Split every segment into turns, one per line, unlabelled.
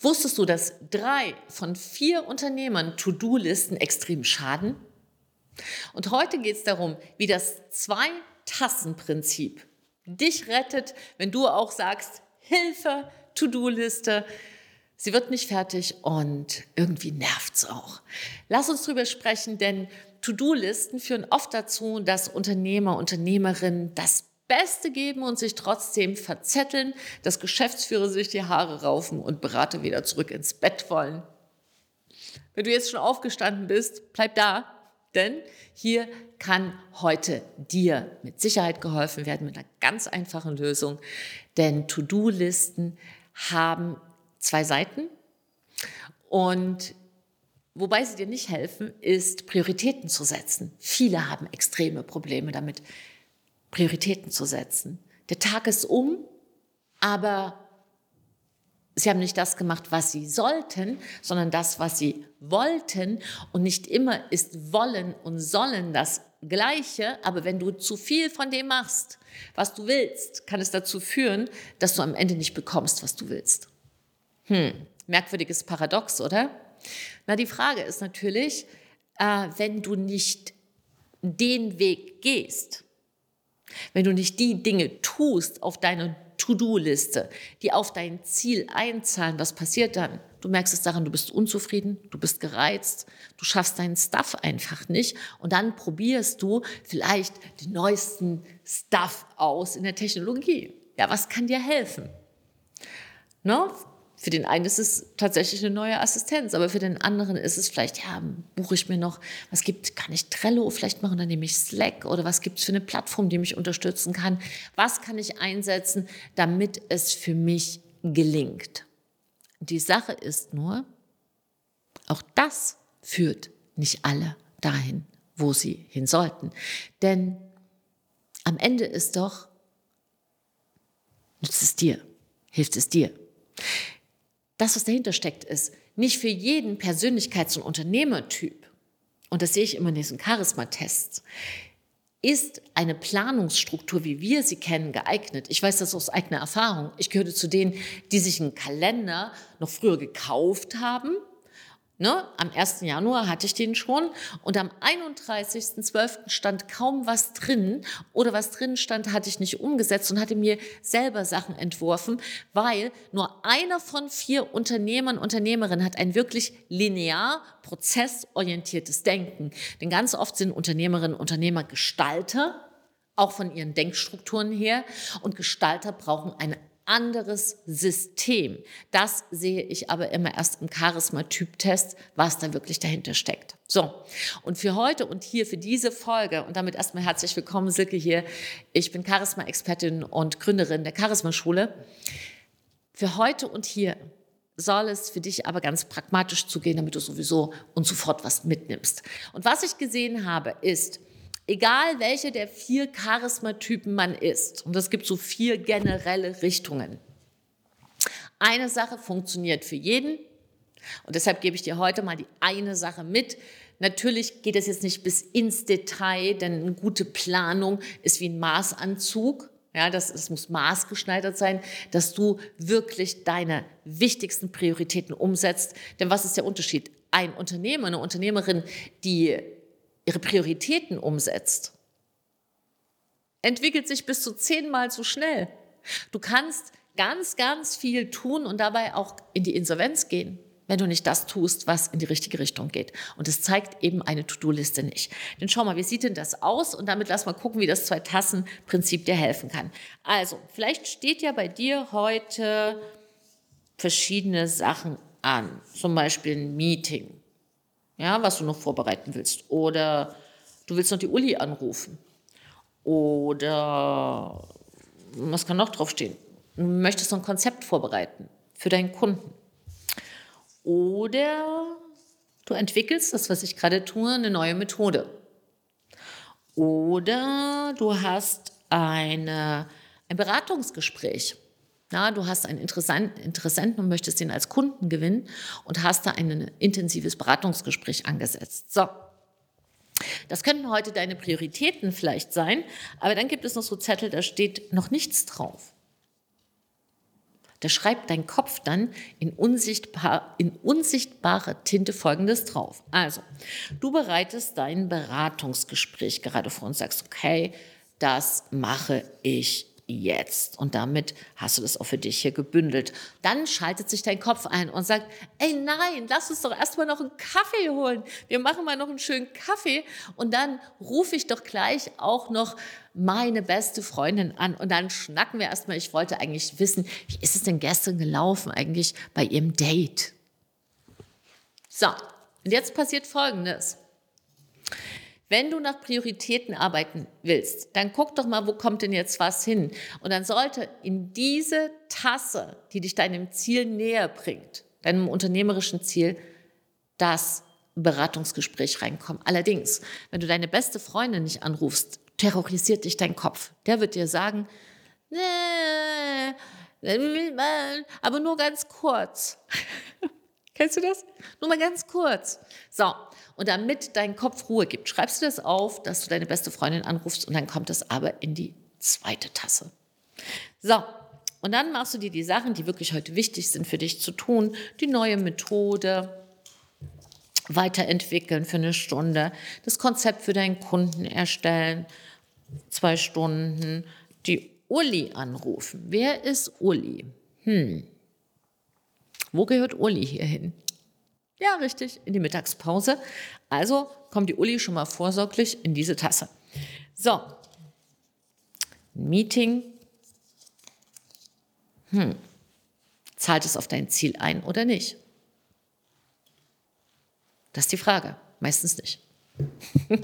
Wusstest du, dass drei von vier Unternehmern To-Do-Listen extrem schaden? Und heute geht es darum, wie das Zwei-Tassen-Prinzip dich rettet, wenn du auch sagst, Hilfe, To-Do-Liste, sie wird nicht fertig und irgendwie nervt es auch. Lass uns drüber sprechen, denn To-Do-Listen führen oft dazu, dass Unternehmer, Unternehmerinnen das Beste geben und sich trotzdem verzetteln, dass Geschäftsführer sich die Haare raufen und Berater wieder zurück ins Bett wollen. Wenn du jetzt schon aufgestanden bist, bleib da, denn hier kann heute dir mit Sicherheit geholfen werden mit einer ganz einfachen Lösung. Denn To-Do-Listen haben zwei Seiten und Wobei sie dir nicht helfen, ist Prioritäten zu setzen. Viele haben extreme Probleme damit. Prioritäten zu setzen. Der Tag ist um, aber sie haben nicht das gemacht, was sie sollten, sondern das, was sie wollten. Und nicht immer ist wollen und sollen das Gleiche, aber wenn du zu viel von dem machst, was du willst, kann es dazu führen, dass du am Ende nicht bekommst, was du willst. Hm, merkwürdiges Paradox, oder? Na, die Frage ist natürlich, äh, wenn du nicht den Weg gehst, wenn du nicht die Dinge tust auf deiner To-Do-Liste, die auf dein Ziel einzahlen, was passiert dann? Du merkst es daran, du bist unzufrieden, du bist gereizt, du schaffst deinen Stuff einfach nicht und dann probierst du vielleicht den neuesten Stuff aus in der Technologie. Ja, was kann dir helfen? No? Für den einen ist es tatsächlich eine neue Assistenz, aber für den anderen ist es vielleicht, ja, buche ich mir noch, was gibt, kann ich Trello vielleicht machen, dann nehme ich Slack oder was gibt es für eine Plattform, die mich unterstützen kann? Was kann ich einsetzen, damit es für mich gelingt? Die Sache ist nur, auch das führt nicht alle dahin, wo sie hin sollten. Denn am Ende ist doch, nützt es dir, hilft es dir das, was dahinter steckt, ist nicht für jeden Persönlichkeits- und Unternehmertyp, und das sehe ich immer in diesen Charisma-Tests, ist eine Planungsstruktur, wie wir sie kennen, geeignet? Ich weiß das aus eigener Erfahrung. Ich gehörte zu denen, die sich einen Kalender noch früher gekauft haben Ne? Am 1. Januar hatte ich den schon und am 31.12. stand kaum was drin oder was drin stand, hatte ich nicht umgesetzt und hatte mir selber Sachen entworfen, weil nur einer von vier Unternehmern, Unternehmerinnen hat ein wirklich linear, prozessorientiertes Denken. Denn ganz oft sind Unternehmerinnen, Unternehmer Gestalter, auch von ihren Denkstrukturen her. Und Gestalter brauchen eine anderes System. Das sehe ich aber immer erst im Charisma-Typ-Test, was da wirklich dahinter steckt. So, und für heute und hier für diese Folge und damit erstmal herzlich willkommen, Silke hier. Ich bin Charisma-Expertin und Gründerin der Charisma-Schule. Für heute und hier soll es für dich aber ganz pragmatisch zugehen, damit du sowieso und sofort was mitnimmst. Und was ich gesehen habe, ist, egal welche der vier Charismatypen man ist, und es gibt so vier generelle Richtungen. Eine Sache funktioniert für jeden und deshalb gebe ich dir heute mal die eine Sache mit. Natürlich geht es jetzt nicht bis ins Detail, denn eine gute Planung ist wie ein Maßanzug. Ja, das, das muss maßgeschneidert sein, dass du wirklich deine wichtigsten Prioritäten umsetzt. Denn was ist der Unterschied? Ein Unternehmer, eine Unternehmerin, die ihre Prioritäten umsetzt, entwickelt sich bis zu zehnmal so schnell. Du kannst ganz, ganz viel tun und dabei auch in die Insolvenz gehen, wenn du nicht das tust, was in die richtige Richtung geht. Und das zeigt eben eine To-Do-Liste nicht. Denn schau mal, wie sieht denn das aus? Und damit lass mal gucken, wie das Zwei-Tassen-Prinzip dir helfen kann. Also, vielleicht steht ja bei dir heute verschiedene Sachen an. Zum Beispiel ein Meeting ja, was du noch vorbereiten willst. Oder du willst noch die Uli anrufen. Oder was kann noch draufstehen? Du möchtest noch ein Konzept vorbereiten für deinen Kunden. Oder du entwickelst, das was ich gerade tue, eine neue Methode. Oder du hast eine, ein Beratungsgespräch na, du hast einen Interessenten und möchtest ihn als Kunden gewinnen und hast da ein intensives Beratungsgespräch angesetzt. So. Das könnten heute deine Prioritäten vielleicht sein, aber dann gibt es noch so Zettel, da steht noch nichts drauf. Da schreibt dein Kopf dann in, unsichtbar, in unsichtbare Tinte Folgendes drauf. Also, du bereitest dein Beratungsgespräch gerade vor und sagst, okay, das mache ich jetzt. Und damit hast du das auch für dich hier gebündelt. Dann schaltet sich dein Kopf ein und sagt, ey nein, lass uns doch erstmal noch einen Kaffee holen. Wir machen mal noch einen schönen Kaffee und dann rufe ich doch gleich auch noch meine beste Freundin an und dann schnacken wir erstmal. Ich wollte eigentlich wissen, wie ist es denn gestern gelaufen eigentlich bei ihrem Date? So, und jetzt passiert Folgendes. Wenn du nach Prioritäten arbeiten willst, dann guck doch mal, wo kommt denn jetzt was hin? Und dann sollte in diese Tasse, die dich deinem Ziel näher bringt, deinem unternehmerischen Ziel, das Beratungsgespräch reinkommen. Allerdings, wenn du deine beste Freundin nicht anrufst, terrorisiert dich dein Kopf. Der wird dir sagen, nee, aber nur ganz kurz. Kennst du das? Nur mal ganz kurz. So, und damit dein Kopf Ruhe gibt, schreibst du das auf, dass du deine beste Freundin anrufst und dann kommt das aber in die zweite Tasse. So, und dann machst du dir die Sachen, die wirklich heute wichtig sind für dich zu tun, die neue Methode weiterentwickeln für eine Stunde, das Konzept für deinen Kunden erstellen, zwei Stunden, die Uli anrufen. Wer ist Uli? Hm. Wo gehört Uli hier hin? Ja, richtig, in die Mittagspause. Also kommt die Uli schon mal vorsorglich in diese Tasse. So, Meeting. Hm. Zahlt es auf dein Ziel ein oder nicht? Das ist die Frage. Meistens nicht.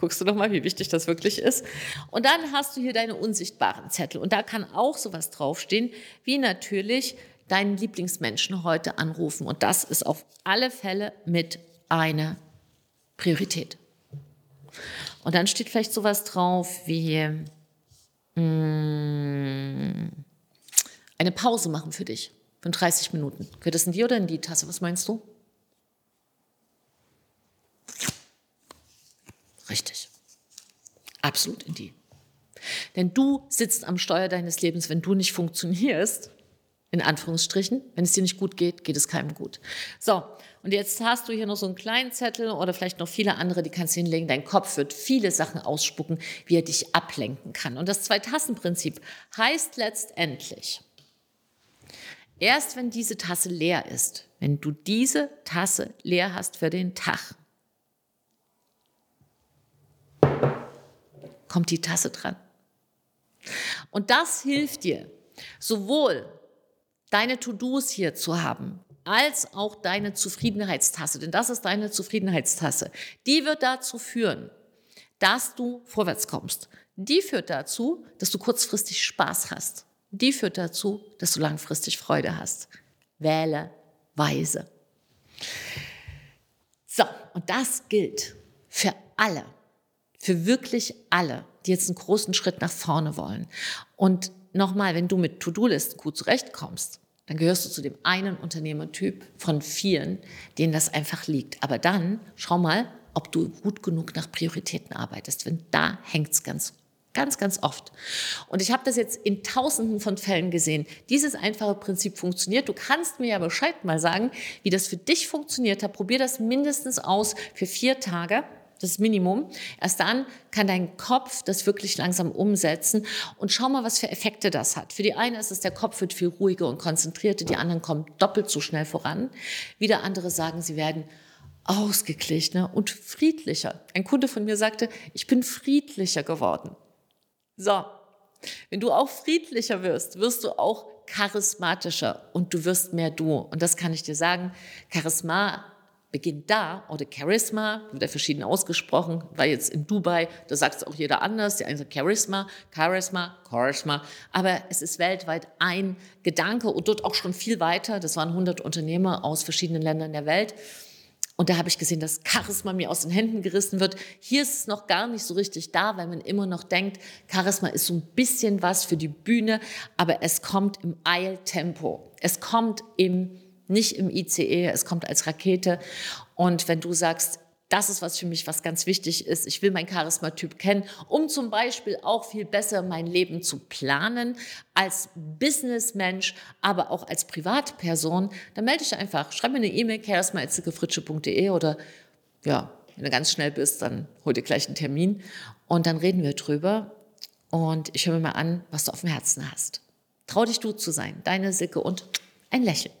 Guckst du doch mal, wie wichtig das wirklich ist. Und dann hast du hier deine unsichtbaren Zettel. Und da kann auch sowas draufstehen, wie natürlich deinen Lieblingsmenschen heute anrufen. Und das ist auf alle Fälle mit einer Priorität. Und dann steht vielleicht sowas drauf wie mh, mm, eine Pause machen für dich von 30 Minuten. Gehört das in die oder in die Tasse? Was meinst du? Richtig. Absolut in die. Denn du sitzt am Steuer deines Lebens, wenn du nicht funktionierst, in Anführungsstrichen. Wenn es dir nicht gut geht, geht es keinem gut. So, und jetzt hast du hier noch so einen kleinen Zettel oder vielleicht noch viele andere, die kannst du hinlegen. Dein Kopf wird viele Sachen ausspucken, wie er dich ablenken kann. Und das Zwei-Tassen-Prinzip heißt letztendlich, erst wenn diese Tasse leer ist, wenn du diese Tasse leer hast für den Tag, kommt die Tasse dran. Und das hilft dir, sowohl deine To-Dos hier zu haben, als auch deine Zufriedenheitstasse, denn das ist deine Zufriedenheitstasse. Die wird dazu führen, dass du vorwärts kommst. Die führt dazu, dass du kurzfristig Spaß hast. Die führt dazu, dass du langfristig Freude hast. Wähle weise. So, und das gilt für alle, für wirklich alle, die jetzt einen großen Schritt nach vorne wollen. Und nochmal, wenn du mit To-Do-Listen gut zurechtkommst, dann gehörst du zu dem einen Unternehmertyp von vielen, denen das einfach liegt. Aber dann schau mal, ob du gut genug nach Prioritäten arbeitest. Wenn da hängt es ganz Ganz, ganz oft. Und ich habe das jetzt in tausenden von Fällen gesehen. Dieses einfache Prinzip funktioniert. Du kannst mir ja Bescheid mal sagen, wie das für dich funktioniert hat. Probier das mindestens aus für vier Tage das Minimum. Erst dann kann dein Kopf das wirklich langsam umsetzen und schau mal, was für Effekte das hat. Für die eine ist es, der Kopf wird viel ruhiger und konzentrierter, die anderen kommen doppelt so schnell voran. Wieder andere sagen, sie werden ausgeglichener und friedlicher. Ein Kunde von mir sagte, ich bin friedlicher geworden. So, wenn du auch friedlicher wirst, wirst du auch charismatischer und du wirst mehr du. Und das kann ich dir sagen. Charisma beginnt da, oder Charisma, wird ja verschieden ausgesprochen, war jetzt in Dubai, da sagt es auch jeder anders, der eine sagt Charisma, Charisma, Charisma, aber es ist weltweit ein Gedanke und dort auch schon viel weiter, das waren 100 Unternehmer aus verschiedenen Ländern der Welt und da habe ich gesehen, dass Charisma mir aus den Händen gerissen wird. Hier ist es noch gar nicht so richtig da, weil man immer noch denkt, Charisma ist so ein bisschen was für die Bühne, aber es kommt im Eiltempo. Es kommt im nicht im ICE, es kommt als Rakete. Und wenn du sagst, das ist was für mich, was ganz wichtig ist. Ich will meinen Charismatyp kennen, um zum Beispiel auch viel besser mein Leben zu planen als Businessmensch, aber auch als Privatperson. Dann melde dich einfach, schreib mir eine E-Mail, charisma.fritsche.de oder ja, wenn du ganz schnell bist, dann hol dir gleich einen Termin und dann reden wir drüber und ich höre mir mal an, was du auf dem Herzen hast. Trau dich du zu sein, deine Silke und ein Lächeln.